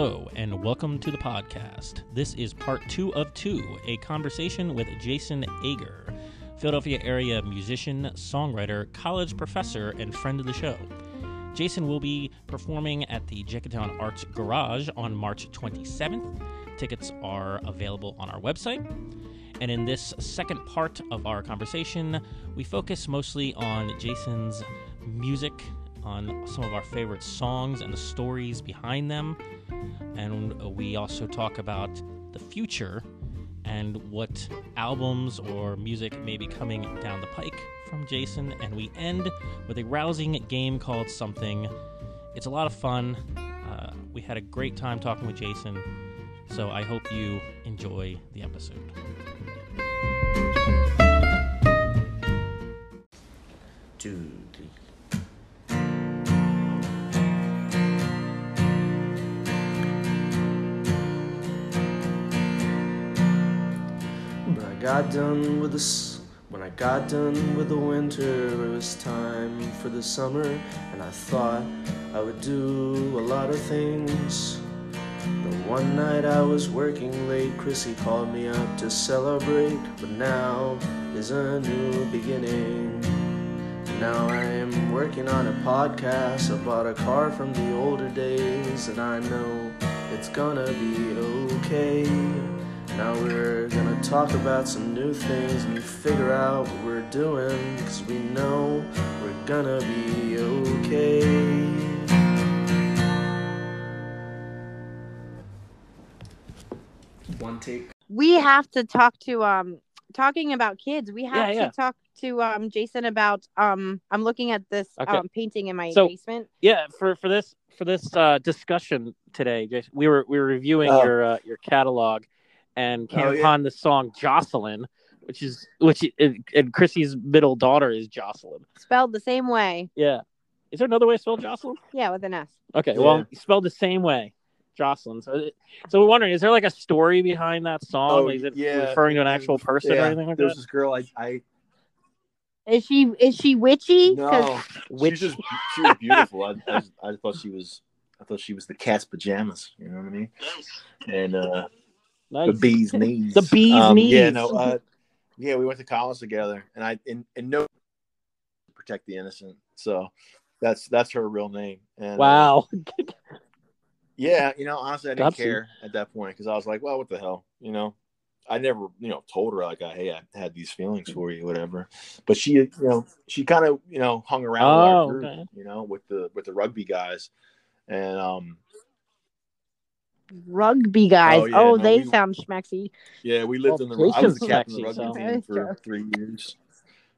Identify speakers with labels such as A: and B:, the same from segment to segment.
A: Hello, and welcome to the podcast. This is part two of two a conversation with Jason Ager, Philadelphia area musician, songwriter, college professor, and friend of the show. Jason will be performing at the Jenkintown Arts Garage on March 27th. Tickets are available on our website. And in this second part of our conversation, we focus mostly on Jason's music, on some of our favorite songs and the stories behind them. And we also talk about the future and what albums or music may be coming down the pike from Jason. And we end with a rousing game called Something. It's a lot of fun. Uh, we had a great time talking with Jason. So I hope you enjoy the episode.
B: Two, three. Got done with the s- when I got done with the winter, it was time for the summer, and I thought I would do a lot of things. But one night I was working late, Chrissy called me up to celebrate, but now is a new beginning. Now I am working on a podcast. I bought a car from the older days, and I know it's gonna be okay. Now we're gonna talk about some new things and figure out what we're doing, cause we know we're gonna be okay. One take.
C: we have to talk to um talking about kids we have
A: Yeah, yeah.
C: to talk to um jason about um i'm looking at this
A: Okay.
C: um painting in my
A: So-
C: basement
A: yeah for for this for this uh discussion today Jason, we were we were reviewing
B: Oh.
A: your uh, your catalog and came
B: Oh, yeah.
A: upon the song jocelyn which is which and and chrissy's middle daughter is jocelyn
C: spelled the same way
A: yeah is there another way to spell jocelyn
C: yeah with an s
A: okay
B: Yeah.
A: well spelled the same way jocelyn so so we're wondering is there like a story behind that song
D: Oh,
A: is it
D: yeah.
A: referring to an actual person or anything like
D: there was
A: that
D: this girl I, I
C: is she is she witchy?
D: no,
A: Which-
D: she was just she was beautiful. I, I, I thought she was I thought she was the cat's pajamas. You know what I mean? And uh, the bee's knees.
A: The bee's
D: Um, Yeah,
A: knees.
D: no, uh, yeah, we went to college together, and I and, and no protect the innocent. So that's that's her real name. And, uh,
A: wow
D: yeah, you know, honestly, I didn't care at that point because I was like, well, what the hell, you know. I never, you know, told her like, hey, I had these feelings for you, whatever. But she, you know, she kind of, you know, hung around
A: Oh,
D: group,
A: okay.
D: you know, with the with the rugby guys, and um,
C: rugby guys
D: Oh,
C: oh,
D: no,
C: they
D: we-
C: sound schmexy
D: yeah, we lived
A: Well,
D: in the. I was the
A: Jason's
D: captain of the rugby
C: so-
D: team for three years,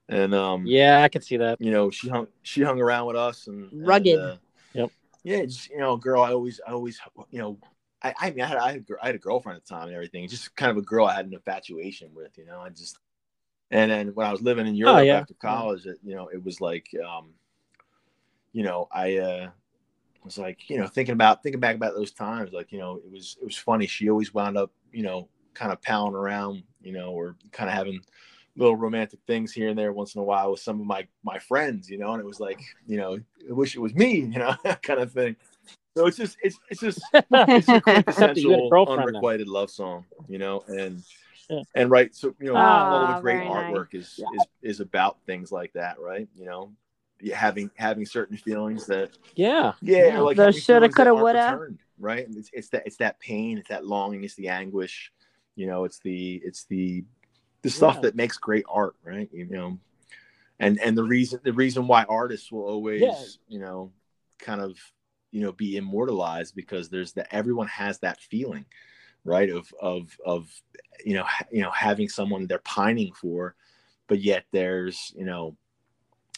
D: and um,
A: yeah i can see that
D: you know, she hung she hung around with us and and,
C: Rugged.
D: uh,
A: Yep.
D: Yeah, just you know, girl. I always, I always, you know, I, I mean, I had, I had, a I had a girlfriend at the time and everything. Just kind of a girl I had an infatuation with, you know. I just, and then when I was living in Europe
A: Oh, yeah.
D: after college, it, you know, it was like, um, you know, I uh, was like, you know, thinking about thinking back about those times, like, you know, it was it was funny. She always wound up, you know, kind of palling around, you know, or kind of having little romantic things here and there once in a while with some of my my friends, you know, and it was like, you know, I wish it was me, you know, kind of thing. So it's just it's it's just it's a
A: You a
D: quintessential
A: girlfriend now.
D: unrequited love song, you know, and
A: Yeah.
D: and right, so you know,
C: Ah,
D: all the great
C: very nice.
D: artwork is
A: Yeah.
D: is is about things like that, right? You know, Yeah, having having certain feelings that
A: yeah
D: yeah,
A: Yeah.
D: like
C: The shoulda, coulda, woulda.
D: right? And it's it's that it's that pain, it's that longing, it's the anguish, you know, it's the it's the the stuff
A: Yeah.
D: that makes great art, right? You know, and and the reason the reason why artists will always
A: Yeah.
D: you know kind of you know be immortalized because there's that everyone has that feeling right of of of you know ha- you know having someone they're pining for but yet there's you know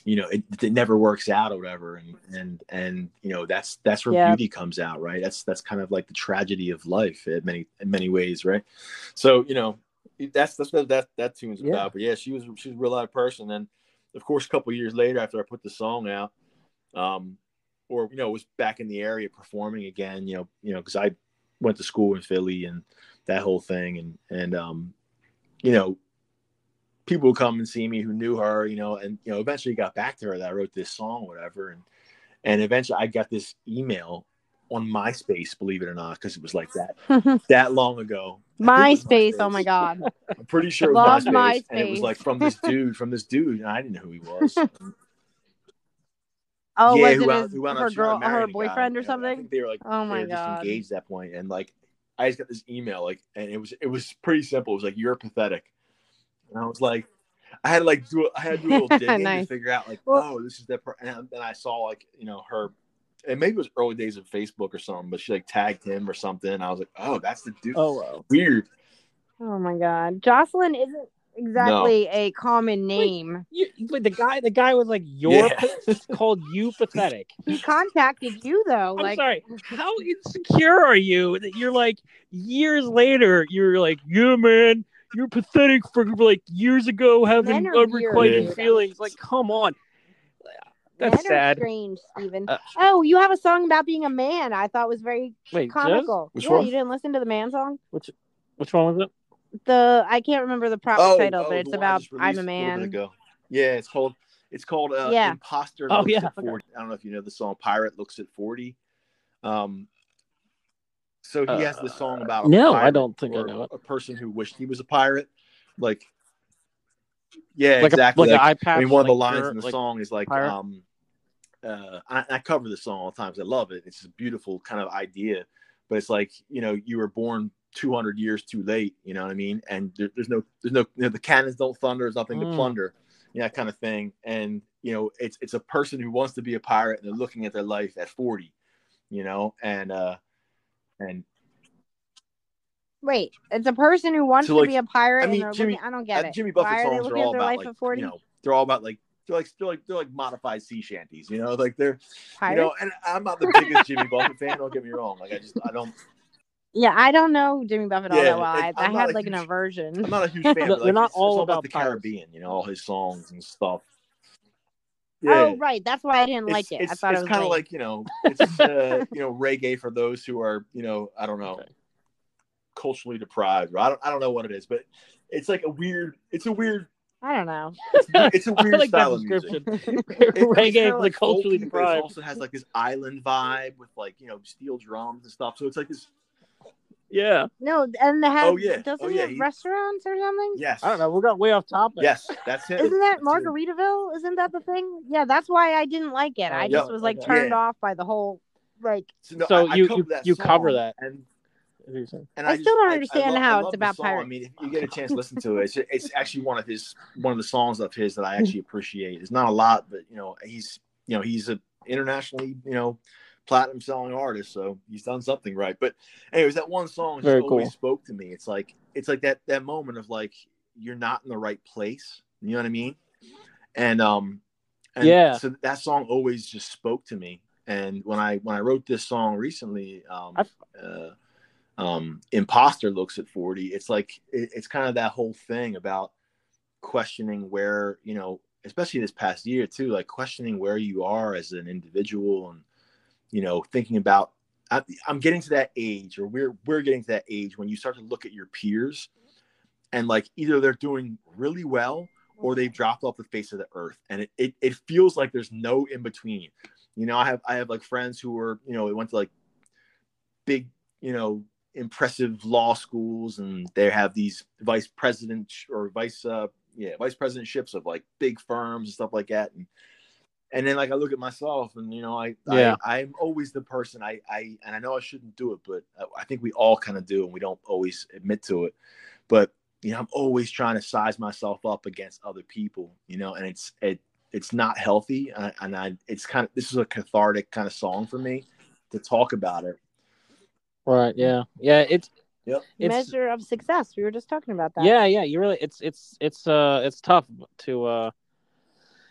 D: you know it, it never works out or whatever. And and and you know that's that's where
C: Yeah.
D: beauty comes out right? That's that's kind of like the tragedy of life in many in many ways right? So you know that's that's what that that tune's
A: Yeah.
D: about. But yeah she was she was a real live person. And of course a couple years later after i put the song out um or you know was back in the area performing again you know you know because i went to school in philly and that whole thing. And and um you know people would come and see me who knew her you know and you know eventually got back to her that i wrote this song or whatever and and eventually i got this email on MySpace, believe it or not, because it was like that that long ago. Think
C: MySpace. Oh my god.
D: I'm pretty sure it was
C: Love
D: MySpace, and it was like from this dude, from this dude, and I didn't know who he was.
C: Oh,
D: yeah,
C: was
D: who
C: it his,
D: who
C: her
D: up- she wound
C: girl, her
D: a guy,
C: boyfriend or something?
D: they were like,
C: Oh my god.
D: engaged at that point, and like, I just got this email, like, and it was it was pretty simple. It was like, "You're pathetic," and I was like, I had to like do I had to do a little digging
C: Nice.
D: to figure out like,
C: Well-
D: oh, this is that. Per-. And then I saw like you know her, and maybe it was early days of Facebook or something, but she like tagged him or something. I was like, oh, that's the dude.
A: Oh, wow.
D: weird.
C: Oh my god. Jocelyn isn't exactly a common name.
A: You, but the guy, the guy was like, "You're
D: Yeah.
A: called you pathetic."
C: He contacted you though.
A: I'm
C: Like
A: sorry. How insecure are you that you're like years later? You're like, "Yeah, man, you're pathetic for like years ago having
C: Men weird,
A: unrequited
D: dude.
A: feelings." Like, come on.
C: men
A: That's
C: are
A: sad.
C: strange, Steven.
A: Uh,
C: oh, you have a song about being a man. I thought was very
A: Wait,
C: comical.
D: Which
C: yeah,
D: one?
C: you didn't listen to the man song?
A: Which which one was it?
C: The I can't remember the proper
D: Oh,
C: title,
D: oh,
C: but it's
D: the one I
C: about I'm a man.
D: ago. Yeah, it's called it's called uh,
C: Yeah.
D: Imposter
A: Oh,
D: Looks
A: yeah,
D: at
A: okay.
D: I don't know if you know the song Pirate Looks at 40. Um so he has this song about
A: Uh, no, I don't think I know it.
D: A person who wished he was a pirate. Like yeah,
A: like
D: exactly.
A: A, like,
D: like-
A: an eye patch.
D: I mean, one of the lines in the
A: like,
D: song is like,
A: pirate?
D: um, uh, I, I cover the song all the times. I love it. It's a beautiful kind of idea, but it's like, you know, you were born 200 years too late. You know what I mean? And there, there's no, there's no, you know, the cannons don't thunder. There's nothing
A: Mm.
D: to plunder. You know, that kind of thing. And you know, it's it's a person who wants to be a pirate and they're looking at their life at 40. You know, and uh, and
C: Wait, it's a person who wants
D: So,
C: to
D: like,
C: be a pirate
D: I mean,
C: and
D: Jimmy-
C: looking I don't get
D: uh,
C: it.
D: Jimmy Buffett
C: are
D: songs are
C: looking
D: all about like, you know, they're all about like they're like they're like they're like modified sea shanties. You know, like they're
C: Pirates?
D: You know, and I'm not the biggest Jimmy Buffett fan. Don't get me wrong. Like I just I don't.
C: yeah, I don't know Jimmy Buffett all
D: Yeah,
C: that well. I,
D: it's-
C: I had
D: a
C: like an aversion.
D: I'm not a huge fan.
A: They're
D: but, like,
A: not
D: it's, it's
A: all
D: all
A: about
D: about the
A: pirates.
D: Caribbean. You know, all his songs and stuff.
C: Oh, right. That's why I didn't like it.
D: It's,
C: I thought
D: it's
C: it was
D: kind of like you know, it's uh, you know reggae for those who are you know I don't know
A: Okay.
D: culturally deprived. Or I don't I don't know what it is, but it's like a weird. It's a weird.
C: I don't know.
D: It's, it's a
A: I
D: weird
A: like that
D: style of music.
A: description. Reggae for the
D: like
A: culturally
D: folky, It
A: deprived.
D: also has like this island vibe with like you know steel drums and stuff. So it's like this.
A: Yeah.
C: No, and they have
D: Oh, yeah.
C: doesn't
D: Oh,
C: he
D: yeah,
C: have
D: he-
C: restaurants or something?
D: Yes.
A: I don't know. We got way off topic.
D: Yes, that's it.
C: Isn't that
D: That's it.
C: Margaritaville? Isn't that the thing? Yeah, that's why I didn't like it. Oh, I
A: Oh,
C: just was like
A: Okay.
C: turned
D: Yeah.
C: off by the whole like
D: no,
A: So
D: I- I
A: you-
D: cover
A: you- you cover that.
D: and and
C: I
D: I,
C: still
D: just-
C: don't understand
D: I love,
C: how it's about
D: song. I mean, if you get a chance to listen to it, it's, it's actually one of his one of the songs of his that I actually appreciate. It's not a lot, but you know, he's you know he's a internationally you know platinum selling artist, so he's done something right. But anyways, that one song just
A: Very
D: always
A: cool.
D: spoke to me. It's like it's like that that moment of like you're not in the right place. You know what I mean? And um, and
A: Yeah.
D: So that song always just spoke to me. And when I when I wrote this song recently, um, uh, um, imposter looks at 40 it's like it, it's kind of that whole thing about questioning where you know especially this past year too like questioning where you are as an individual and you know thinking about I, i'm getting to that age or we're we're getting to that age when you start to look at your peers and like either they're doing really well or they've dropped off the face of the earth. And it, it, it feels like there's no in between. You know i have i have like friends who are you know they went to like big you know impressive law schools and they have these vice president or vice uh yeah vice presidentships of like big firms and stuff like that. And and then like i look at myself and you know i
A: Yeah.
D: I, i'm always the person i i and i know i shouldn't do it but I- i think we all kind of do and we don't always admit to it but you know i'm always trying to size myself up against other people you know and it's it it's not healthy and I, and I it's kind of this is a cathartic kind of song for me to talk about it
A: Right. Yeah. Yeah. It's
D: Yep.
C: measure of success. We were just talking about that.
A: yeah. Yeah. You really. It's it's it's uh it's tough to uh.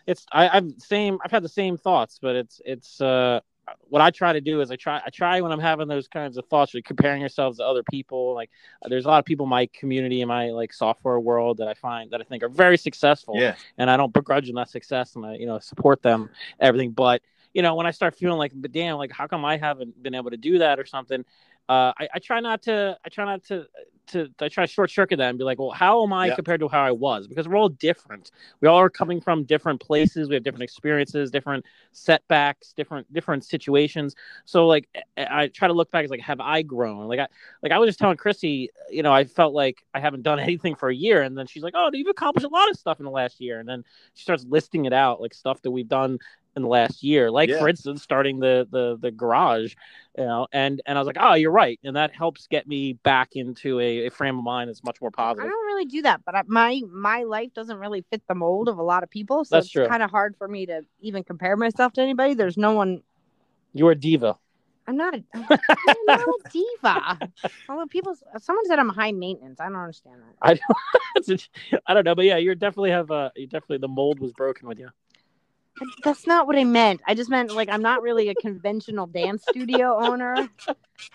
A: It's I I've same I've had the same thoughts, but it's it's uh what I try to do is I try I try when I'm having those kinds of thoughts, like comparing yourselves to other people. Like there's a lot of people in my community in my like software world that I find that I think are very successful.
D: yeah
A: and I don't begrudge them that success, and I you know support them everything. But you know when I start feeling like, but damn, like how come I haven't been able to do that or something? Uh, I, I try not to I try not to to I try to short circuit that and be like, well, how am I
D: Yeah.
A: compared to how I was? Because we're all different. We all are coming from different places. We have different experiences, different setbacks, different different situations. So like I I try to look back as like, have I grown? Like I like I was just telling Chrissy, you know, I felt like I haven't done anything for a year, and then she's like, oh, you've accomplished a lot of stuff in the last year, and then she starts listing it out like stuff that we've done in the last year like
D: Yeah.
A: for instance starting the the the garage you know and and i was like oh you're right and that helps get me back into a, a frame of mind that's much more positive.
C: I don't really do that, but I, my my life doesn't really fit the mold of a lot of people, so
A: That's
C: it's kind of hard for me to even compare myself to anybody. There's no one.
A: you're a diva
C: I'm not a. I'm not a diva. Although people, someone said I'm high maintenance. I don't understand that.
A: i i don't know but yeah you're definitely have uh you definitely the mold was broken with you
C: I- That's not what I meant. I just meant like I'm not really a conventional dance studio owner.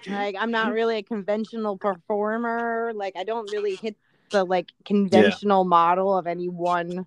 C: Like I'm not really a conventional performer. Like I don't really hit the like conventional model of any one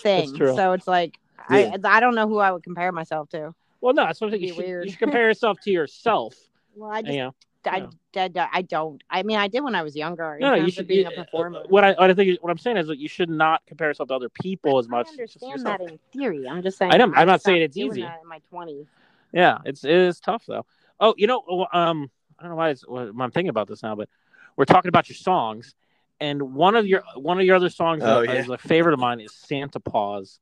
C: thing. So it's like
D: Yeah.
C: I I don't know who I would compare myself to.
A: well no that's what
C: It'd
A: you should,
C: weird.
A: you should compare yourself to yourself
C: Well, I just
A: you know
C: I,
A: yeah.
C: I, I don't. I mean, I did when I was younger. In
A: no, no, you should
C: be being a performer.
A: What I, what I think, what I'm saying is that you should not compare yourself to other people as much.
C: I understand that in theory. I'm just saying.
A: I know- I'm not saying it's
C: doing
A: easy.
C: that In my 20s.
A: Yeah, it's it is tough though. Oh, you know, um, I don't know why it's, why I'm thinking about this now, but we're talking about your songs, and one of your one of your other songs
D: Oh,
A: that
D: yeah.
A: is a favorite of mine is Santa Paws,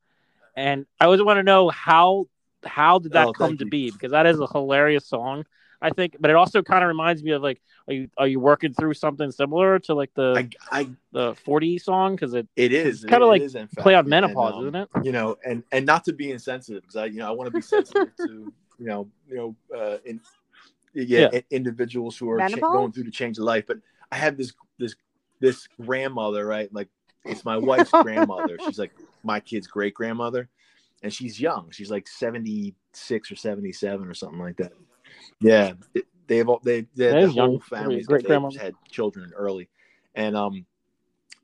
A: and I always want to know how how did that
D: Oh,
A: come to
D: you.
A: be because that is a hilarious song. I think, but it also kind of reminds me of like, are you are you working through something similar to like the
D: I, I
A: the 40 song because it
D: it is
A: kinda like
D: is, in
A: play on menopause,
D: and, um,
A: isn't it?
D: You know, and and not to be insensitive because I you know I want to be sensitive to you know you know uh, in, yeah,
A: Yeah.
D: i- individuals who are cha- going through the change of life. But I have this this this grandmother right like it's my wife's grandmother. She's like my kid's great grandmother, and she's young. She's like seventy six or seventy seven or something like that. Yeah, they've all they they
A: That
D: the
A: is young
D: whole families had children early, and um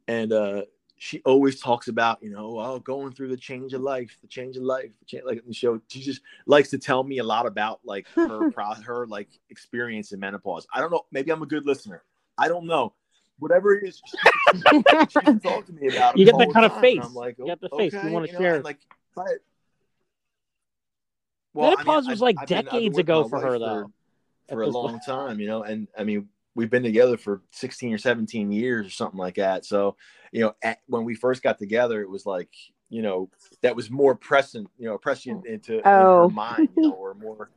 D: and uh she always talks about you know oh going through the change of life the change of life change, like in the show she just likes to tell me a lot about like her pro- her like experience in menopause i don't know maybe i'm a good listener i don't know whatever it is she, she, she to me about
A: You get that kind of
D: time,
A: face.
D: i'm like
A: You get the
D: "Oh,
A: face. You wanna
D: know,
A: share.
D: like but
A: Menopause was, like,
D: I've I've been
A: decades ago for her, though,
D: for
A: at
D: a long time, you know, and I mean, we've been together for 16 or 17 years or something like that. So, you know, at, when we first got together, it was like, you know, that was more present, you know, prescient oh. into in
C: Oh.
D: her mind, you know, or more,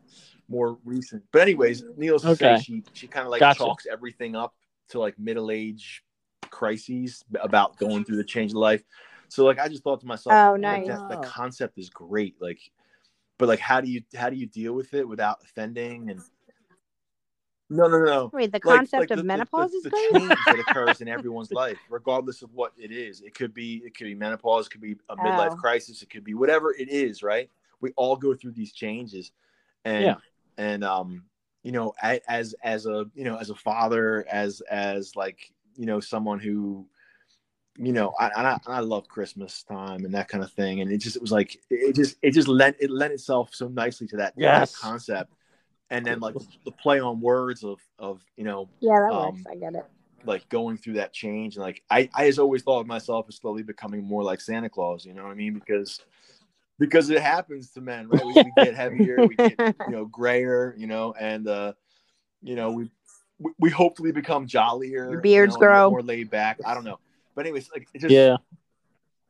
D: more recent. But anyways, needless to
A: Okay.
D: say, she, she kind of like
A: Gotcha.
D: chalks everything up to like middle age crises about going through the change of life. So like, I just thought to myself,
C: Oh,
D: like,
C: nice.
D: that, the
A: Oh.
D: concept is great. Like, but like, how do you, how do you deal with it without offending and, no, no, no, no.
C: Wait, the
D: Like-
C: concept
D: like
C: of
D: the- the-
C: menopause
D: the,
C: is
D: the
C: great.
D: change that occurs in everyone's life, regardless of what it is. It could be it could be menopause, it could be a midlife
C: Oh.
D: crisis, it could be whatever it is, right? We all go through these changes, and
A: Yeah.
D: and um, you know, as as a you know as a father, as as like you know someone who you know, I, and I I love Christmas time and that kind of thing, and it just it was like it just it just lent it lent itself so nicely to that, that concept, and then like the play on words of of you know
C: Yeah, that
D: Um,
C: works. I get it.
D: like going through that change and like I I has always thought of myself as slowly becoming more like Santa Claus, you know what I mean? Because because it happens to men, right? We, we get heavier, we get you know grayer, you know, and uh, you know we we, we hopefully become jollier,
C: Your beards
D: you know,
C: grow.
D: more laid back. I don't know, but anyways, like it just
A: yeah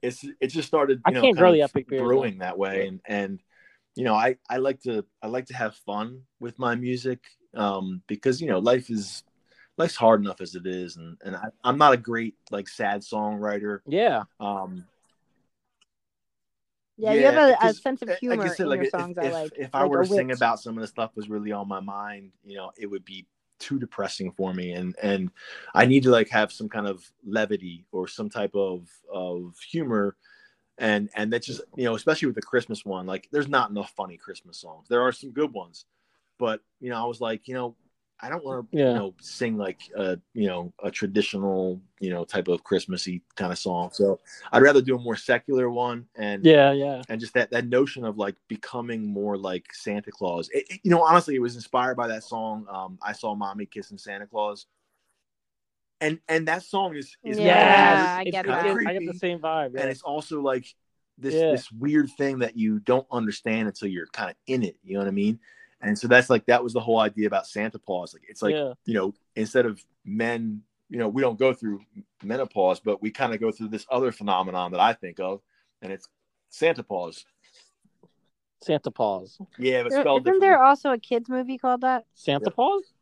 D: it's it just started.
A: I
D: know,
A: can't grow the epic beard,
D: brewing that way, and and you know I I like to I like to have fun with my music um, because you know life is life's hard enough as it is, and and I, I'm not a great like sad songwriter.
A: yeah
D: Um,
C: Yeah, you have a, a sense of
D: like
C: humor
D: said,
C: in
D: like,
C: your
D: if-
C: songs. I like.
D: If I
C: like
D: were
C: a
D: to sing about some of the stuff was really on my mind, you know, it would be too depressing for me, and and I need to like have some kind of levity or some type of of humor, and and that's just you know, especially with the Christmas one, like there's not enough funny Christmas songs. There are some good ones, but you know, I was like, you know, I don't want to
A: Yeah.
D: you know sing like a you know a traditional you know type of Christmassy kind of song. So I'd rather do a more secular one and
A: yeah yeah
D: and just that that notion of like becoming more like Santa Claus. It, it- you know, honestly, it was inspired by that song. Um, I saw mommy kissing Santa Claus. and and that song is is
C: Yeah,
A: Yes,
C: I
A: it's
C: get
A: kinda
C: that.
A: creepy. I get the same vibe. Yeah.
D: and it's also like this
A: Yeah.
D: this weird thing that you don't understand until you're kind of in it. You know what I mean? And so that's like that was the whole idea about Santa Claus. Like it's like
A: yeah.
D: you know instead of men, you know, we don't go through menopause, but we kind of go through this other phenomenon that I think of, and it's Santa Claus.
A: Santa Paws.
D: Yeah, but
C: There-
D: spelled
C: Isn't there also a kids movie called that?
A: Santa
D: Yep.
A: Paws?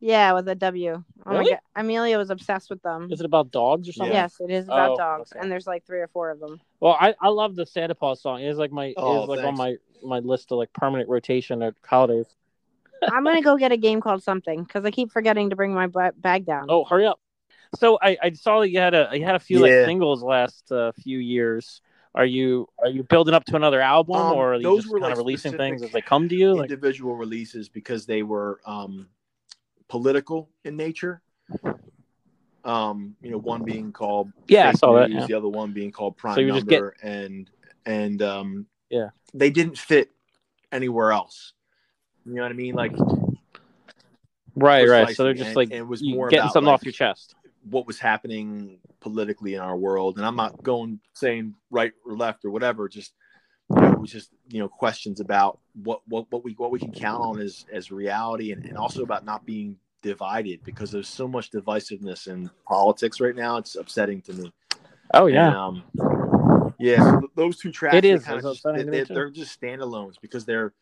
C: Yeah, with a W. Oh
A: Really?
C: my god, Amelia was obsessed with them.
A: Is it about dogs or something?
D: Yeah.
C: Yes, it is about
A: Oh,
C: dogs,
A: okay.
C: and there's like three or four of them.
A: Well, I, I love the Santa Paws song. It's like my
D: Oh,
A: it's like on
D: thanks.
A: my my list of like permanent rotation at holidays.
C: I'm gonna go get a game called something because I keep forgetting to bring my ba- bag down.
A: Oh, hurry up! So I, I saw that you had a you had a few
D: Yeah.
A: like singles last uh, few years. Are you are you building up to another album,
D: Um,
A: or are you
D: those
A: just
D: were,
A: kind
D: like,
A: of releasing
D: specific
A: things as they come to you? Like,
D: individual releases because they were um, political in nature. Um, you know, one being called
A: Yeah, I saw that,
D: News,
A: yeah.
D: the other one being called Prime
A: So just get-
D: and and um,
A: Yeah.
D: they didn't fit anywhere else. You know what I mean? Like
A: right, right. So they're just
D: and-
A: like
D: and it was more
A: getting
D: about,
A: something
D: like,
A: off your chest.
D: what was happening politically in our world. And I'm not going saying right or left or whatever. Just you know, it was just you know questions about what what what we what we can count on as as reality, and, and also about not being divided because there's so much divisiveness in politics right now. It's upsetting to me.
A: Oh
D: And,
A: yeah,
D: um, yeah. So those two tracks,
A: It Kind of
D: they, they're just standalones because they're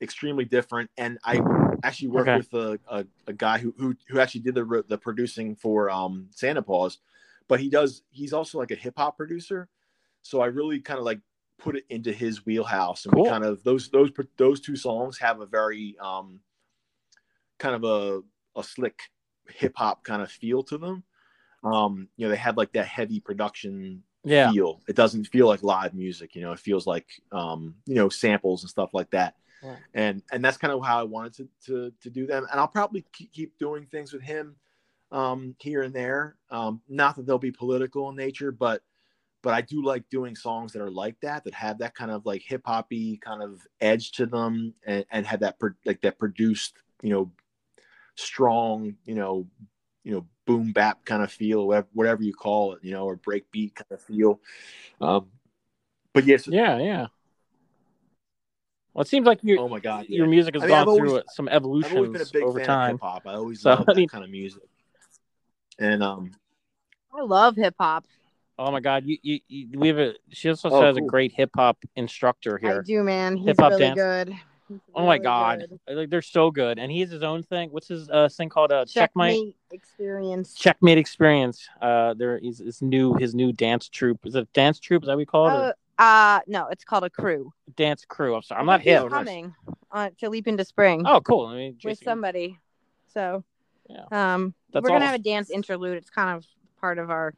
D: extremely different. And I actually worked
A: Okay.
D: with a, a, a guy who, who who actually did the the producing for um, Santa Paws, but he does he's also like a hip hop producer. So I really kind of like put it into his wheelhouse, and
A: Cool.
D: we kind of those those those two songs have a very um, kind of a a slick hip hop kind of feel to them. Um, you know, they have like that heavy production
A: yeah.
D: feel. It doesn't feel like live music, you know, it feels like um, you know, samples and stuff like that.
A: Right.
D: And and that's kind of how I wanted to to to do them. And I'll probably keep, keep doing things with him um here and there. Um not that they'll be political in nature, but but I do like doing songs that are like that that have that kind of like hip hoppy kind of edge to them and, and have that pro- like that produced, you know, strong, you know, you know, boom bap kind of feel, whatever, whatever you call it, you know, or break beat kind of feel. Um, but yes,
A: Yeah, yeah. Well, it seems like your
D: oh my god, yeah.
A: your music has
D: I mean, I've
A: gone through
D: always-
A: some
D: I've always been a
A: evolutions
D: big
A: over
D: fan
A: time.
D: of hip hop. I always
A: So,
D: love
A: I
D: that
A: mean-
D: kind of music. And um,
C: I love hip hop.
A: Oh my God, you, you, you we have a she also
D: Oh,
A: has a great hip hop instructor here.
C: I
A: here.
C: do, man. He's
A: Hip-hop
C: really
A: dance.
C: good. He's
A: Oh my God,
C: good.
A: like they're so good, and he has his own thing. What's his uh thing called? Uh, Checkmate.
C: Checkmate experience.
A: Checkmate Experience. Uh, there is his new his new dance troupe. Is it a dance troupe? Is that what we call it? Or
C: Uh, uh, no, it's called a crew.
A: dance crew. I'm sorry, I'm not
C: think he's
A: hip.
D: Oh.
C: Coming uh, to leap into spring
A: Oh, cool. I mean,
C: with somebody. So,
A: Yeah.
C: um,
A: That's
C: we're gonna
A: awesome.
C: have a dance interlude. It's kind of part of our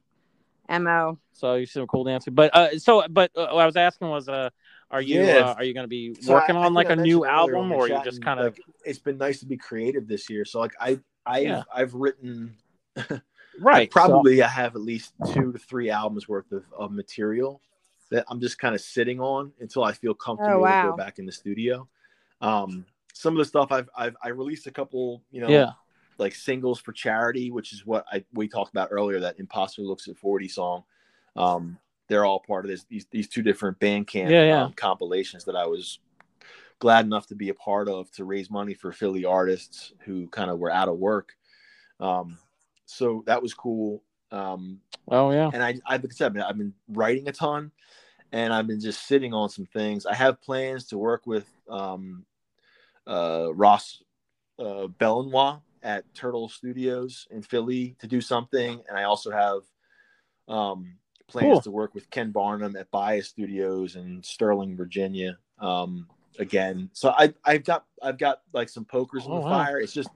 C: mo.
A: So you see some cool dancing, but uh, so but uh, what I was asking was, uh, are you
D: Yeah.
A: uh, are you going to be
D: so
A: working
D: I- I
A: on like a new album, or are you just kind of
D: like, it's been nice to be creative this year. So like I I've
A: Yeah.
D: I've written
A: right?
D: I probably I have at least two to three albums worth of, of material that I'm just kind of sitting on until I feel comfortable to
C: wow.
D: go back in the studio. Um, some of the stuff I've, I've I released a couple, you know,
A: yeah,
D: like singles for charity, which is what I we talked about earlier. That Imposter Looks at 40 song. Um, they're all part of this these these two different Bandcamp
A: Yeah, yeah.
D: Um, compilations that I was glad enough to be a part of to raise money for Philly artists who kind of were out of work. Um, so that was cool. Um,
A: oh yeah,
D: and I, I like I said, I've been writing a ton, and I've been just sitting on some things. I have plans to work with um, uh, Ross uh, Belenois at Turtle Studios in Philly to do something, and I also have um, plans
A: Cool.
D: to work with Ken Barnum at Bias Studios in Sterling, Virginia. Um, again, so I, I've got I've got like some pokers in
A: Oh,
D: the
A: wow.
D: fire. It's just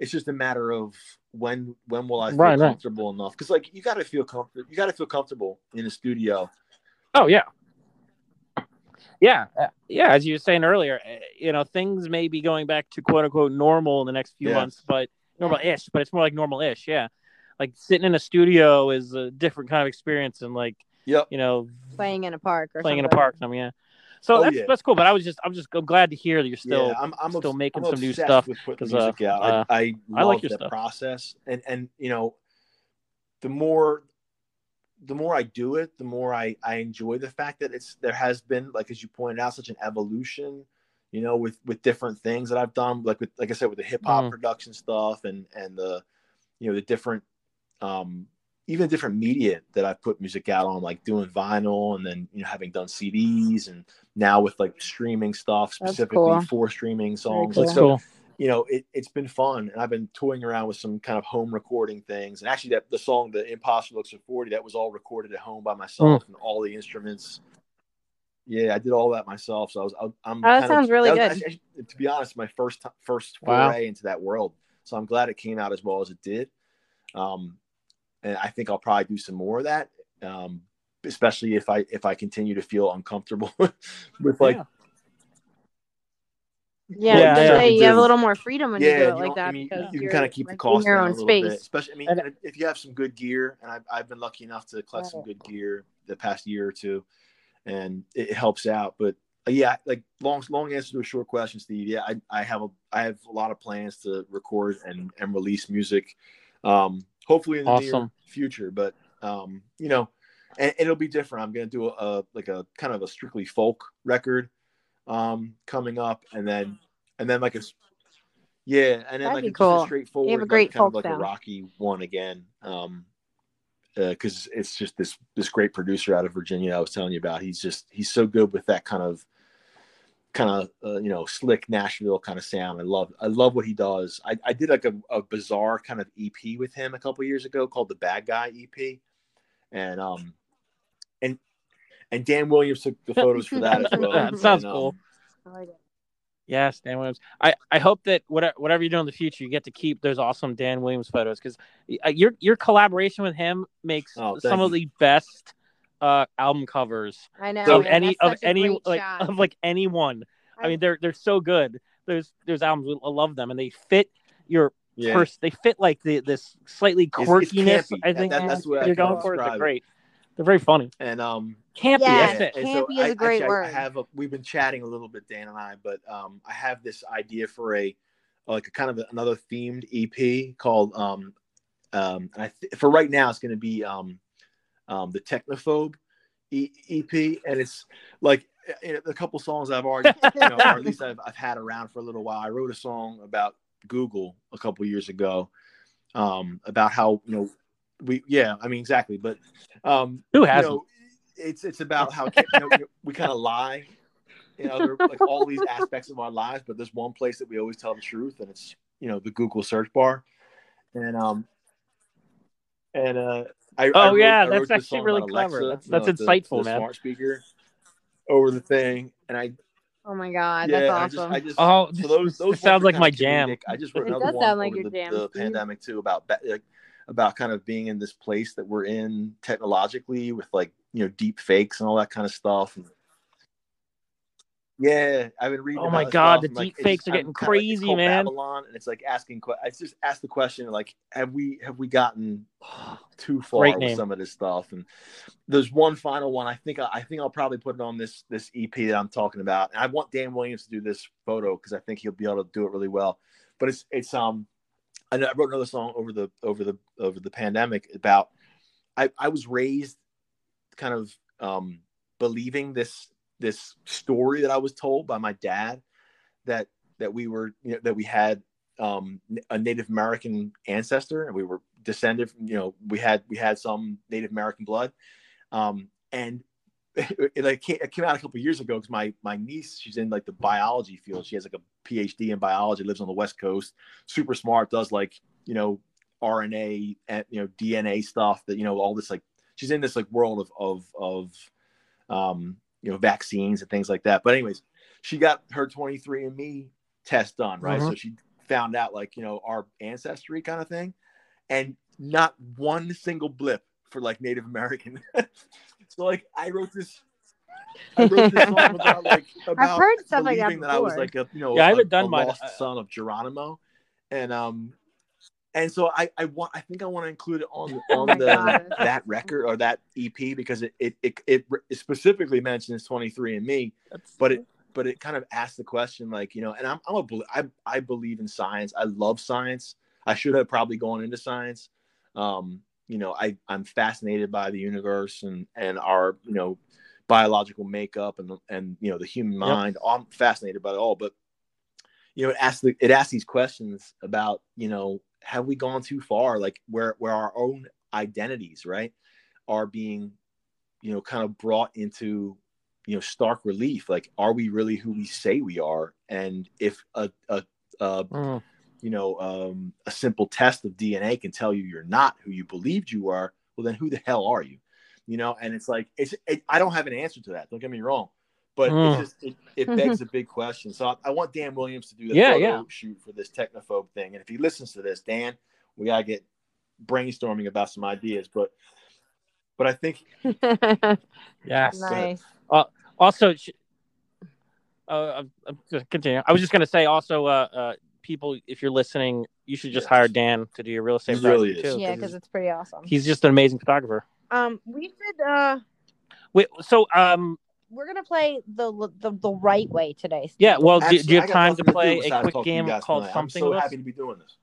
D: it's just a matter of when when will I feel
A: Right, right.
D: comfortable enough? Because like you got to feel comfortable. You got to feel comfortable in a studio.
A: oh yeah, yeah, uh, yeah. As you were saying earlier, uh, you know, things may be going back to quote unquote normal in the next few
D: Yeah.
A: months, but normal-ish. But it's more like normal-ish. Yeah, like sitting in a studio is a different kind of experience and like
D: Yep.
A: you know
C: Playing in a park or
A: playing in a park. I mean, yeah. So
D: Oh,
A: that's
D: yeah.
A: that's cool. But I was just I'm just I'm glad to hear that you're still
D: yeah, I'm, I'm
A: still
D: obs-
A: making
D: I'm
A: some new stuff,
D: with putting
A: 'cause, uh,
D: I, I
A: I like your
D: that
A: stuff.
D: process, and and you know, the more the more I do it, the more I I enjoy the fact that it's there has been like as you pointed out such an evolution, you know, with with different things that I've done, like with like I said with the hip hop
A: Mm.
D: production stuff and and the you know the different um even different media that I've put music out on, like doing vinyl and then you know having done CDs and now with like streaming stuff specifically
C: cool.
D: for streaming songs.
C: cool.
D: Like so,
A: cool.
D: You know, it, it's been fun, and I've been toying around with some kind of home recording things. And actually, that the song "The Imposter Looks at 40, that was all recorded at home by
A: Mm.
D: myself and all the instruments. Yeah, I did all that myself. So I was, I'm.
C: Oh, that sounds
D: of,
C: really
D: that was
C: good.
D: actually- actually, to be honest, my first ti- first
A: Wow.
D: foray into that world. So I'm glad it came out as well as it did. Um, and I think I'll probably do some more of that. Um, especially if I if I continue to feel uncomfortable with like
A: Yeah.
C: Yeah,
A: Yeah,
C: this
A: yeah.
C: way you have a little more freedom when
D: yeah,
C: you do it
D: you
C: like that
D: I mean,
C: because
D: you can
C: you're
D: kind of keep the
C: like,
D: cost
C: in your own space.
D: bit. Especially, I mean,
A: And-
D: if you have some good gear, and I've, I've been lucky enough to collect some good gear the past year or two, and it, it helps out. But uh, yeah, like long long answer to a short question, Steve. Yeah, I, I have a I have a lot of plans to record and and release music, um, hopefully in the near future. But um, you know, and, and it'll be different. I'm gonna do a, a like a kind of a strictly folk record um coming up, and then and then like a yeah, and then
C: That'd
D: like a,
C: cool.
D: a straightforward,
C: You have a
D: like,
C: great
D: kind of like a rocky one again. Um, because it's just this this great producer out of Virginia I was telling you about. He's just he's so good with that kind of kind of uh, you know slick Nashville kind of sound. I love I love what he does. I, I did like a, a bizarre kind of EP with him a couple years ago called the Bad Guy EP, and um and and Dan Williams took the photos for that as well.
A: That sounds
D: And, um,
A: cool.
C: I like it.
A: Yes, Dan Williams. I, I hope that whatever whatever you do in the future, you get to keep those awesome Dan Williams photos because your your collaboration with him makes
D: Oh, thank
A: some of the best uh, album covers
C: I know.
A: Of
C: man,
A: any of any like
C: shot.
A: of like anyone. I mean, they're they're so good. Those those albums, I love them, and they fit your
D: yeah.
A: pers- They fit like the this slightly
D: It's- it's
A: quirkiness. I think
D: That- that's what
A: you're
D: can
A: going for. They're great. They're very funny.
D: And um
A: Campy.
C: Yeah.
A: That's it.
D: and
C: Campy is a great
D: I,
C: word.
D: I have a, we've been chatting a little bit, Dan and I, but um, I have this idea for a like a kind of another themed EP called um, um, and I th- for right now it's going to be um, um, the Technophobe e- EP, and it's like a couple songs I've already, you know, or at least I've I've had around for a little while. I wrote a song about Google a couple years ago, um, about how you know we yeah I mean exactly, but um,
A: Who hasn't?
D: know, it's it's about how you know, we kind of lie in other like all these aspects of our lives, but there's one place that we always tell the truth, and it's you know the Google search bar, and um and uh I I
A: Oh,
D: wrote-
A: yeah,
D: I
A: that's actually really clever.
D: Alexa,
A: That's-
D: you know,
A: that's
D: the-
A: insightful,
D: the
A: man.
D: Smart speaker over the thing, and I
C: Oh my god,
D: yeah,
C: that's
D: I just. I just,
A: Oh,
D: so those, those ones
A: sounds like my jam.
D: comedic. I just wrote
C: It
D: another
C: does
D: one
C: sound like
D: over
C: your
D: the,
C: jam,
D: the pandemic too about like about kind of being in this place that we're in technologically with like you know deep fakes and all that kind of stuff. And, yeah, I've been reading.
A: Oh my God, the
D: and, like,
A: deep fakes are getting
D: kinda, like,
A: crazy, man.
D: Babylon, and it's like asking. que- I just asked the question like, have we have we gotten too far
A: Great
D: with
A: name.
D: some of this stuff? And there's one final one. I think I think I'll probably put it on this this EP that I'm talking about. And I want Dan Williams to do this photo because I think he'll be able to do it really well. But it's it's um I know- I wrote another song over the over the over the pandemic about I I was raised kind of um believing this this story that I was told by my dad that that we were you know, that we had um, a Native American ancestor and we were descended from you know we had we had some Native American blood. Um, and it, it, came, it came out a couple years ago because my my niece she's in like the biology field. She has like a PhD in biology lives on the west coast super smart does like you know RNA and you know DNA stuff that you know all this like she's in this like world of of of um, you know vaccines and things like that. But anyways she got her 23andme test done right?
A: Mhm.
D: so she found out like you know our ancestry kind of thing. And not one single blip for like native american. So like i wrote this i wrote this song about like about
C: heard stuff like that
D: believing that i was like a you know
A: Yeah, I
D: a-
A: haven't done
D: a
A: mine.
D: lost son of geronimo. And um and so I, I want I think I want to include it on
C: Oh
D: on the
C: God.
D: that record or that EP because it it, it it specifically mentions 23 and me but it but it kind of asks the question like you know and I'm I'm a I, I believe in science. I love science. I should have probably gone into science. Um you know, I I'm fascinated by the universe and and our you know biological makeup and and you know the human mind. I'm fascinated by it all, but you know, it asks the, it asks these questions about you know have we gone too far? Like where where our own identities right are being you know kind of brought into you know stark relief. Like are we really who we say we are? And if a, a, a
A: Mm.
D: you know um, a simple test of dna can tell you you're not who you believed you are well then who the hell are you? You know and it's like it's it, i don't have an answer to that. Don't get me wrong but
A: Mm.
D: it's just it, it begs a big question so I, I want dan williams to do the
A: Yeah,
D: photo
A: yeah.
D: shoot for this technophobe thing and if he listens to this dan we gotta get brainstorming about some ideas but but i think
A: Yes.
C: nice.
A: Also, sh- uh, I'm, I'm just continue. I was just gonna say also, uh, uh, people, if you're listening, you should just
D: Yes.
A: hire Dan to do your real estate
D: He really is.
A: too.
C: Yeah,
A: 'cause
C: because it's pretty awesome.
A: he's just an amazing photographer.
C: Um, we should uh,
A: Wait, so um,
C: we're gonna play the the, the right way today. Steve.
A: yeah. Well, do,
D: Actually,
A: do you have time to
D: do
A: play a quick
D: talk to you
A: game called
D: tonight.
A: Something
D: i'm so happy to be doing this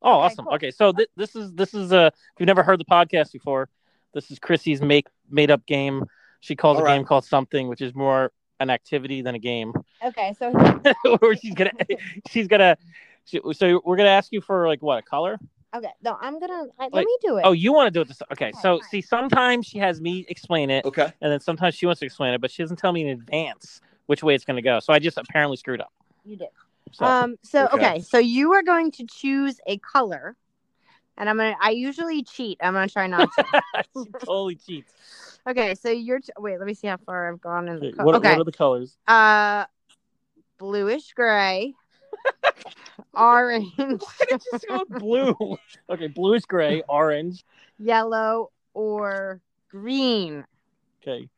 A: Oh,
C: Okay,
A: awesome.
C: cool.
A: Okay, so th- this is this is uh, if you've never heard the podcast before, this is Chrissy's make made up game. She calls
D: All
A: a
D: right.
A: game called Something, which is more an activity than a game.
C: Okay, so
A: Where she's gonna she's gonna. She, so we're gonna ask you for like what a color?
C: Okay, no, I'm gonna I, let me do it.
A: Oh, you want to do it? This, okay.
C: Okay,
A: So
C: fine.
A: see, sometimes she has me explain it,
D: okay
A: and then sometimes she wants to explain it, but she doesn't tell me in advance which way it's gonna go. So I just apparently screwed up.
C: you did.
A: So
C: Um, so
D: Okay.
C: okay. so you are going to choose a color, and I'm gonna. I usually cheat. I'm gonna try not to.
A: totally cheat.
C: okay, so you're. T- wait, let me see how far I've gone in the. Co-
A: what,
C: okay,
A: what are the colors?
C: uh, bluish gray, orange,
A: just go with blue. Okay, bluish gray, orange.
C: yellow, or green.
A: Okay.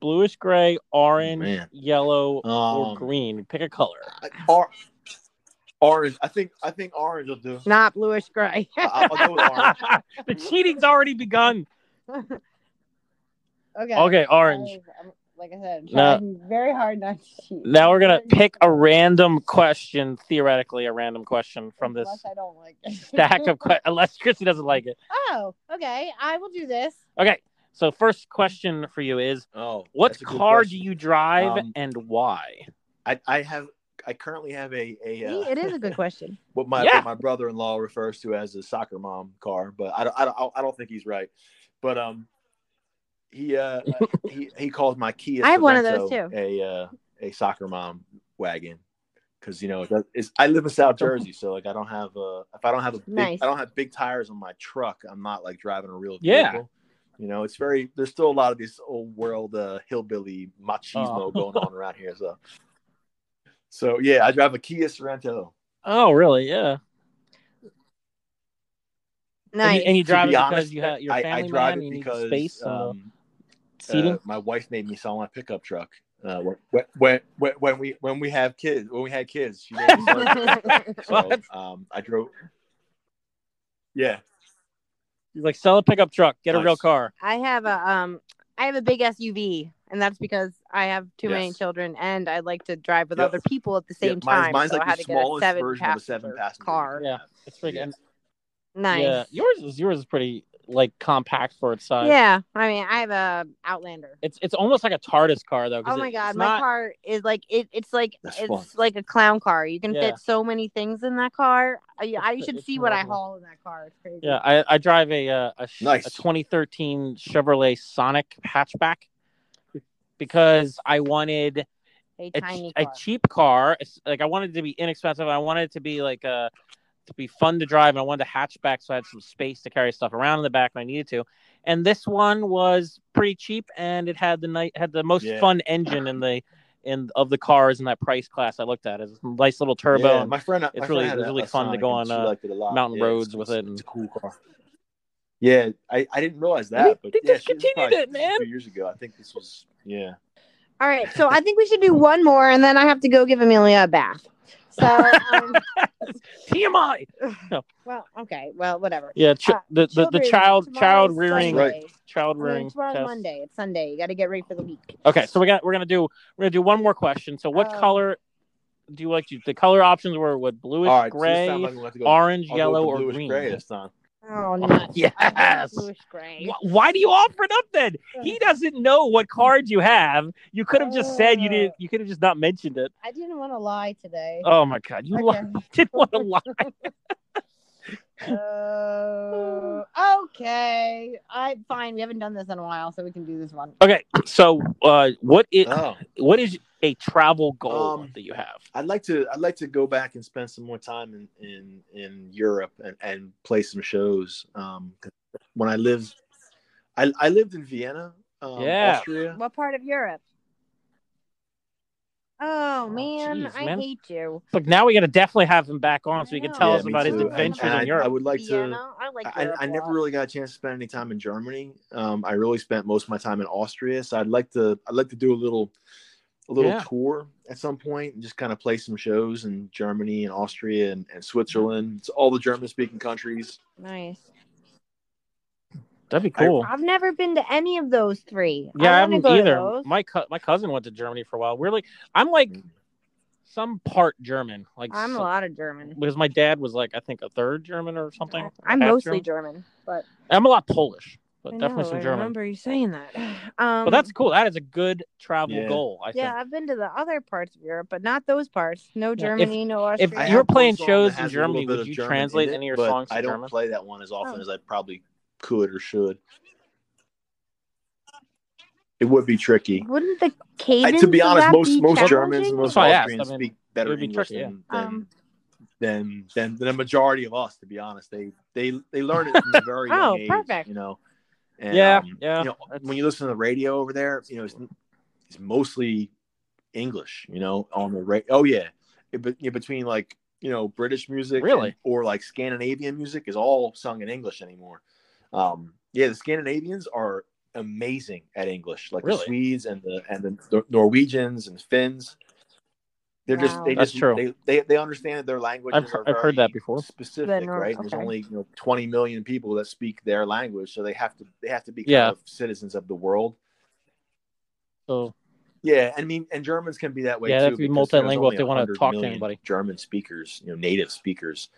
A: Bluish gray, orange,
D: Man.
A: yellow, or
D: Um,
A: green. Pick a color.
D: or, orange i think i think orange will do
C: Not bluish gray.
D: I- I'll go with orange.
A: the cheating's already begun.
C: okay.
A: Okay, orange.
C: I- I'm- like I said,
A: Now-
C: very hard not to cheat.
A: Now we're gonna pick a random question, theoretically a random question from this
C: I don't like it.
A: stack of questions, unless Chrissy doesn't like it.
C: Oh, okay. I will do this.
A: Okay, so first question for you is:
D: oh
A: What
D: that's a good
A: car do you drive
D: Um,
A: and why?
D: I, I have i currently have a a uh,
C: it is a good question.
D: what my
A: Yeah.
D: what my brother-in-law refers to as a soccer mom car but i don't i don't, I don't think he's right but um he uh he he calls my Kia
C: I have one of those,
D: Sorento
C: too.
D: a uh a soccer mom wagon because you know it it's, I live in South Jersey, so like I don't have uh if I don't have a big
C: Nice.
D: I don't have big tires on my truck, I'm not like driving a real
A: Yeah.
D: vehicle. You know, it's very there's still a lot of this old world uh hillbilly machismo
A: Oh.
D: going on around here. So so yeah, I drive a Kia Sorento.
A: Oh, really? Yeah. And
C: Nice.
A: you, and you
D: To
A: drive it because
D: honest,
A: you have you're a
D: I,
A: family
D: I drive
A: man.
D: it
A: You need
D: because
A: space
D: um,
A: seating.
D: Uh, my wife made me sell my pickup truck. Uh, when, when, when, when we when we have kids when we had kids, she made me sell so um, I drove. Yeah,
A: He's like, sell a pickup truck, get a real car.
C: I have a um I have a big SUV and that's because I have too many children and I like to drive with
D: Yep.
C: other people at the
D: Yeah,
C: same
D: mine's-
C: time.
D: mine's
C: so
D: like
C: I had
D: the
C: to get a
D: smallest
C: seven
D: version of a seven-passenger.
C: car.
A: Yeah, it's pretty.
D: Yeah.
C: Nice.
A: Yeah, yours is yours is pretty like compact for its size.
C: Yeah, I mean, I have a Outlander.
A: It's it's almost like a TARDIS car though.
C: Oh my
A: it-
C: god, my
A: not-
C: car is like it. It's like
D: That's
C: it's
D: fun.
C: like a clown car. You can
A: Yeah.
C: fit so many things in that car. I, I you should
A: it's
C: see what I haul in that car. It's crazy.
A: Yeah, I, I drive a uh, a,
D: Nice.
A: a 2013 Chevrolet Sonic hatchback because I wanted
C: a
A: a,
C: tiny
A: ch- a cheap car. Like I wanted it to be inexpensive. I wanted it to be like uh to be fun to drive, and I wanted a hatchback so I had some space to carry stuff around in the back when I needed to. And this one was pretty cheap, and it had the night had the most
D: Yeah.
A: fun engine in the in of the cars in that price class I looked at. It's a nice little turbo.
D: Yeah, my friend, my
A: it's
D: friend
A: really-
D: had
A: it's really
D: a
A: fun to go on, uh,
D: a
A: mountain
D: Yeah, it's-
A: roads with
D: it's-
A: it and-
D: It's a cool car. Yeah, I, I didn't realize
A: We-
D: that, but
A: they
D: yeah,
A: just
D: she was
A: continued it, man.
D: A years ago, I think this was yeah.
C: All right, so I think we should do one more, and then I have to go give Amelia a bath. So, um,
A: TMI.
C: well, okay, well, whatever.
A: Yeah, ch-
C: Uh,
A: the, the the child child rearing
C: Sunday.
A: child
C: I mean,
A: rearing.
C: tomorrow's
A: test.
C: Monday. It's Sunday. You got to get ready for the week.
A: Okay, so we got we're gonna do we're gonna do one more question. So what
C: Oh.
A: color do you like to, the color options were what bluish
D: All right, so this
A: gray,
D: time I'm gonna have to go-
A: orange,
D: I'll go
A: yellow,
D: with
A: or green?
D: gray this time.
C: Oh,
A: yes.
C: I love Bluish gray.
A: Wh- Why do you offer it up then? Uh. He doesn't know what cards you have. You could have just said you didn't. Oh. You could have just not mentioned it.
C: I didn't want to lie today.
A: Oh my god, you
C: Okay.
A: li- didn't want to lie.
C: Uh, okay. I fine. We haven't done this in a while, so we can do this one.
A: Okay, so uh, what is
D: Oh,
A: what is a travel goal
D: Um,
A: that you have?
D: I'd like to. I'd like to go back and spend some more time in in, in Europe and, and play some shows. Um, 'cause when I lived, I, I lived in Vienna, um,
A: Yeah.
D: Austria.
C: What part of Europe? Oh,
A: Oh,
C: man,
A: jeez,
C: I
A: man.
C: hate you.
A: Look, now we got to definitely have him back on so he can tell
C: know.
A: us about his
D: too. And-
A: adventures
D: and
A: in
D: I,
A: Europe.
D: I would like to.
C: Vienna. I like
D: I,
C: Europe
D: I
C: a
D: never really got a chance to spend any time in Germany. Um, I really spent most of my time in Austria, so I'd like to. I'd like to do a little, a little
A: Yeah.
D: tour at some point and just kind of play some shows in Germany and Austria and, and Switzerland. It's all the German-speaking countries.
C: Nice.
A: That'd be cool.
C: I've never been to any of those three.
A: yeah, I,
C: wanna
A: haven't
C: go to
A: either.
C: those.
A: My co- my cousin went to Germany for a while. We're like, I'm like some part German, like
C: I'm a lot of German.
A: because my dad was like I think a third German or something.
C: I'm mostly German, but
A: I'm a lot Polish, but
C: I
A: definitely
C: know,
A: some
C: I
A: German.
C: remember you saying that. Um,
A: But that's cool. That is a good travel
D: Yeah.
A: goal. I
C: yeah.
A: think.
C: I've been to the other parts of Europe, but not those parts. No
A: Yeah, if-
C: Germany, no Austria.
D: I
A: you were
D: have one
A: playing shows in
D: has a little
A: Germany, would you
D: German
A: translate
D: it,
A: any of your songs to
D: I don't
A: German?
D: play that one as often
C: Oh.
D: as I probably could or should. It would be tricky.
C: Wouldn't the
D: I, to be honest, most
C: be
D: most Germans and most
A: That's why I.
D: Austrians
A: I mean,
D: speak better
A: would be
D: English
A: tricky, yeah.
D: than, than,
C: Um,
D: than than than the majority of us. To be honest, they they they learn it from a very young
C: Oh,
D: age.
C: perfect.
D: You know. And,
A: Yeah,
D: um,
A: yeah,
D: You know, when you listen to the radio over there, you know it's, it's mostly English. You know, on the radio. Oh yeah, it, but yeah, between like you know British music,
A: Really?
D: and- or like Scandinavian music is all sung in English anymore. Um, yeah, the Scandinavians are amazing at English, like
A: Really?
D: the Swedes and the and the Norwegians and Finns. They're just they
A: That's
D: just
A: true.
D: They, they they understand that their languages
A: I've
D: are
A: I've heard that before.
D: Specific,
C: Nor-
D: right? And There's only you know 20 million people that speak their language, so they have to they have to be kind
A: Yeah.
D: of citizens of the world.
A: So
D: Yeah, I mean, and Germans can be that way
A: Yeah, they
D: too.
A: have to be multilingual if they wanna talk to anybody.
D: German speakers, you know, native speakers.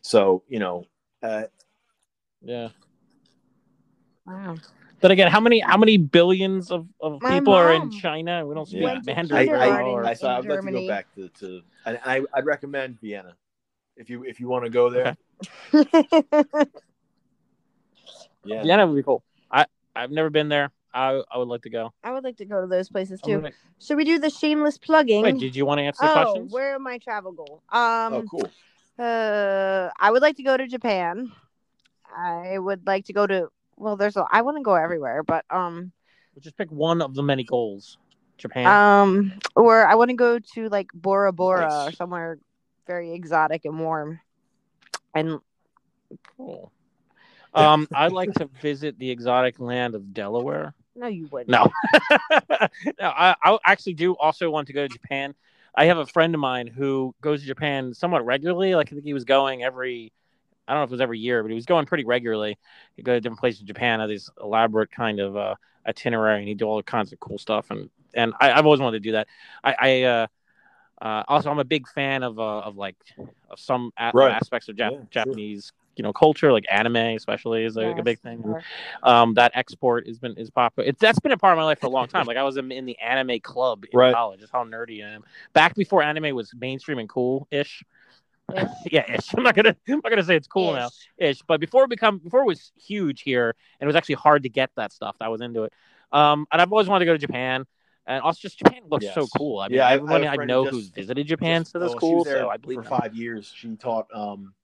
D: So you know, uh,
A: yeah.
C: Wow.
A: But again, how many how many billions of, of
C: My
A: people are in
C: mom
A: China? We don't speak
D: went
C: to
A: Mandarin
D: I,
A: very or-
D: I, I, so I'd like to
C: Germany.
D: go back to, to and I, I'd recommend Vienna if you if you want to go there.
A: Okay.
D: Yeah,
A: Vienna would be cool. I I've never been there. I I would like to go.
C: I would like to go to those places
A: I'm
C: too.
A: gonna-
C: Should we do the shameless plugging?
A: Wait, did you want to answer the
C: oh,
A: questions?
C: where are my travel goal?
D: oh,
C: Um,
D: cool.
C: uh, I would like to go to Japan. I would like to go to. Well, there's. A, I want to go everywhere, but um,
A: Just pick one of the many goals. Japan.
C: um, or I want to go to like Bora Bora or somewhere very exotic and warm. And
A: cool. Um, I'd like to visit the exotic land of Delaware.
C: no, you wouldn't.
A: No, no. I, I actually do also want to go to Japan. I have a friend of mine who goes to Japan somewhat regularly. Like I think he was going every, I don't know if it was every year, but he was going pretty regularly. He'd go to different places in Japan, have these elaborate kind of uh, itinerary, and he'd do all kinds of cool stuff. And and I, I've always wanted to do that. I, I uh, uh, also I'm a big fan of uh, of like of some a-
D: Right.
A: aspects of Jap-
D: Yeah, sure.
A: Japanese. You know, culture like anime, especially, is like a
C: Yes,
A: big thing.
C: Sure.
A: um, that export has been is popular. It's that's been a part of my life for a long time. Like I was in, in the anime club in
D: Right.
A: college. That's how nerdy I am. Back before anime was mainstream and cool ish.
C: Ish.
A: yeah, ish. I'm not gonna I'm not gonna say it's cool now,
C: Ish.
A: ish. But before it become before it was huge here, and it was actually hard to get that stuff. I was into it. Um, and I've always wanted to go to Japan. And also, just Japan looks so cool. I mean,
D: Yeah, I- I have a
A: everybody I, know
D: who
A: who's visited Japan
D: Just-
A: said it's
D: oh,
A: cool. So I believe
D: for
A: them.
D: five years. She taught um,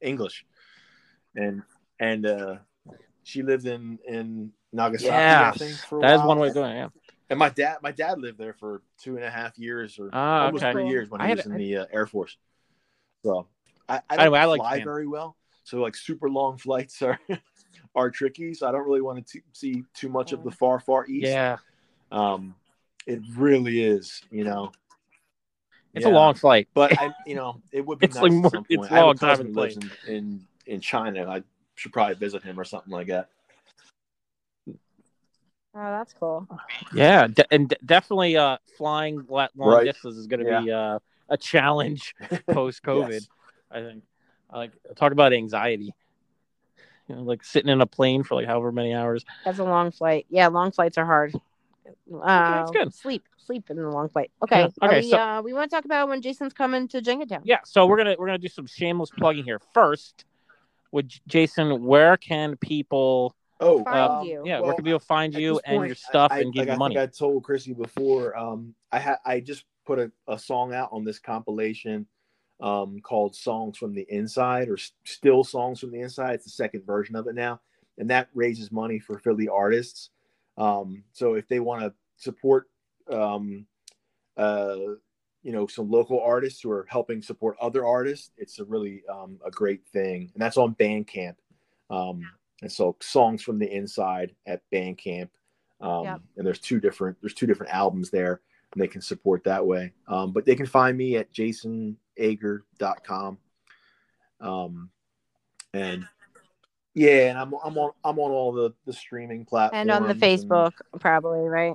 D: English, and and uh, she lived in in Nagasaki,
A: Yeah,
D: I think, for a
A: that is
D: while.
A: one way of doing it. Yeah.
D: And my dad, my dad lived there for two and a half years, or
A: Ah,
D: almost
A: okay.
D: three years when
A: I
D: he
A: had
D: was
A: a-
D: in the uh, Air Force. So I, I don't
A: Anyway, I like
D: fly
A: Japan.
D: very well, so like super long flights are are tricky. So I don't really want to see too much of the far far east.
A: Yeah,
D: Um, it really is, you know.
A: it's a long flight.
D: But I, you know, it would be
A: It's
D: nice
A: like
D: at
A: more-
D: some
A: it's
D: point. I have a
A: long time in
D: lives in, in in China. I should probably visit him or something like that.
C: Oh, that's cool.
A: Yeah, de- and de- definitely uh, flying la- long
D: Right.
A: distances is going to
D: Yeah.
A: be uh, a challenge post COVID.
D: Yes.
A: I think. I like talk about anxiety. You know, like sitting in a plane for like however many hours.
C: That's a long flight. Yeah, long flights are hard. Uh,
A: that's good.
C: Sleep, sleep in the long flight. Okay.
A: Yeah, okay,
C: we,
A: so-
C: uh, we want to talk about when Jason's coming to Jenkintown.
A: Yeah, so we're gonna we're gonna do some shameless plugging here. First, with Jason, where can people
D: Oh,
C: Find
A: uh,
C: you.
A: yeah, where can people find you and
D: point,
A: your stuff
D: I,
A: and give
D: like
A: you
D: I
A: money?
D: think I told Chrissy before. Um, I had I just put a, a song out on this compilation um, called "Songs from the Inside" or "Still Songs from the Inside." It's the second version of it now, and that raises money for Philly artists. Um, so if they want to support, um, uh, you know, some local artists who are helping support other artists, it's a really um, a great thing, and that's on Bandcamp. Um, and so songs from the inside at Bandcamp. Um,
C: Yep.
D: and there's two different there's two different albums there they can support that way. Um, but they can find me at jasonager.com. Um, and yeah, and I'm I'm on I'm on all the the streaming platforms
C: And on the Facebook, probably, right?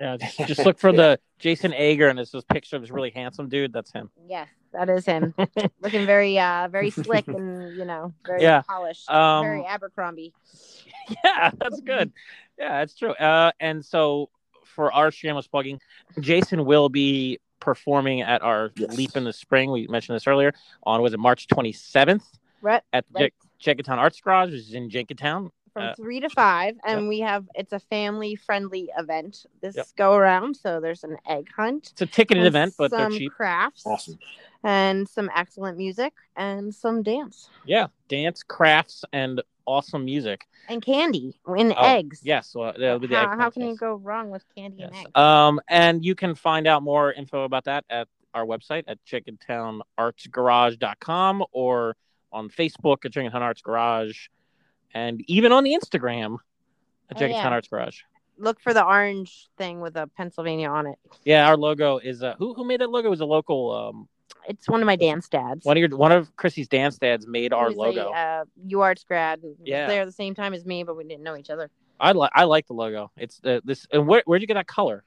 A: Yeah, just, just look for the Jason Ager and it's this picture of this really handsome dude. That's him.
C: Yes, that is him. Looking very, uh, very slick and you know, very
A: Yeah.
C: polished,
A: Um,
C: very Abercrombie.
A: yeah, that's good. Yeah, that's true. Uh, and so for our shameless plugging, Jason will be performing at our
D: Yes.
A: Leap in the Spring. We mentioned this earlier on was it March 27th
C: Right,
A: at the
C: Right.
A: Jen- Jenkintown Arts Garage, which is in Jenkintown.
C: from
A: Uh,
C: three to five, and
A: yep.
C: we have it's a family friendly event this
A: Yep.
C: go around. So there's an egg hunt,
A: It's a ticketed event, but they're cheap.
C: crafts,
D: awesome.
C: and some excellent music and some dance
A: Yeah, dance, crafts, and awesome music.
C: and candy and
A: Oh,
C: eggs.
A: Yes, so that'll be the
C: How, how can you go wrong with candy and eggs?
A: Um, and you can find out more info about that at our website at jenkintownartsgarage.com or on Facebook at Jenkintown Arts Garage and even on the Instagram at
C: Oh,
A: Jenkintown
C: yeah.
A: Arts Garage.
C: Look for the orange thing with a Pennsylvania on it.
A: Yeah, our logo is uh, who who made that logo? It was a local um
C: It's one of my dance dads.
A: one of your one of Chrissy's dance dads made our
C: He was
A: logo.
C: A, uh, UArts grad.
A: Yeah.
C: there at the same time as me, but we didn't know each other.
A: I like I like the logo. It's uh, this and where where'd you get that color?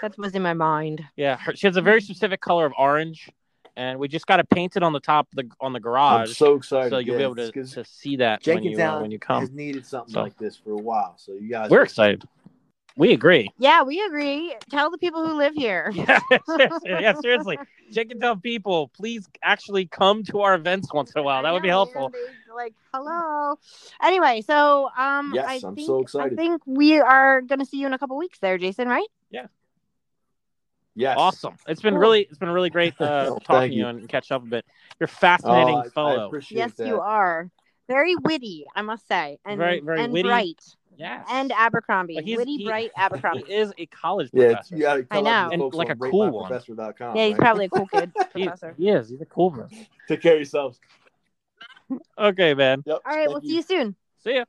C: That was in my mind.
A: Yeah, her, she has a very specific color of orange, and we just got it painted on the top of the on the
D: I'm
A: garage,
D: so excited.
A: so you'll be able to, to see that when you uh, when you come.
D: has needed something
A: So-
D: like this for a while. So you guys,
A: We're excited. We agree.
C: Yeah, we agree. Tell the people who live here.
A: Yeah, seriously, yeah, seriously. Jenkintown people, please actually come to our events once in a while. That would be helpful.
C: Like, hello. Anyway, so um,
D: Yes,
C: I
D: I'm
C: think,
D: so
C: I think we are gonna see you in a couple weeks there, Jason. Right? Yeah.
D: Yes,
A: Awesome. It's been
C: Cool.
A: really it's been really great uh,
D: Oh,
A: talking
D: thank
A: to you
D: you.
A: and catch up a bit. You're a
D: Oh,
A: fascinating
D: I- I,
A: fellow.
D: appreciate
C: yes,
D: that.
C: you are. Very witty, I must say, and
A: Very- very
C: and
A: witty.
C: bright,
A: yes.
C: and Abercrombie.
A: But he's-
C: witty,
A: he-
C: bright
A: he
C: Abercrombie.
A: is a college
D: Yeah,
A: professor.
D: you tell
C: I know.
A: And like a cool one.
D: ratemyprofessor.com,
C: yeah, he's
D: right?
C: probably a cool kid professor.
A: he is. He's a cool bro.
D: Take care of yourselves.
A: Okay, man.
D: Yep.
C: All right, we'll see you soon.
A: See ya.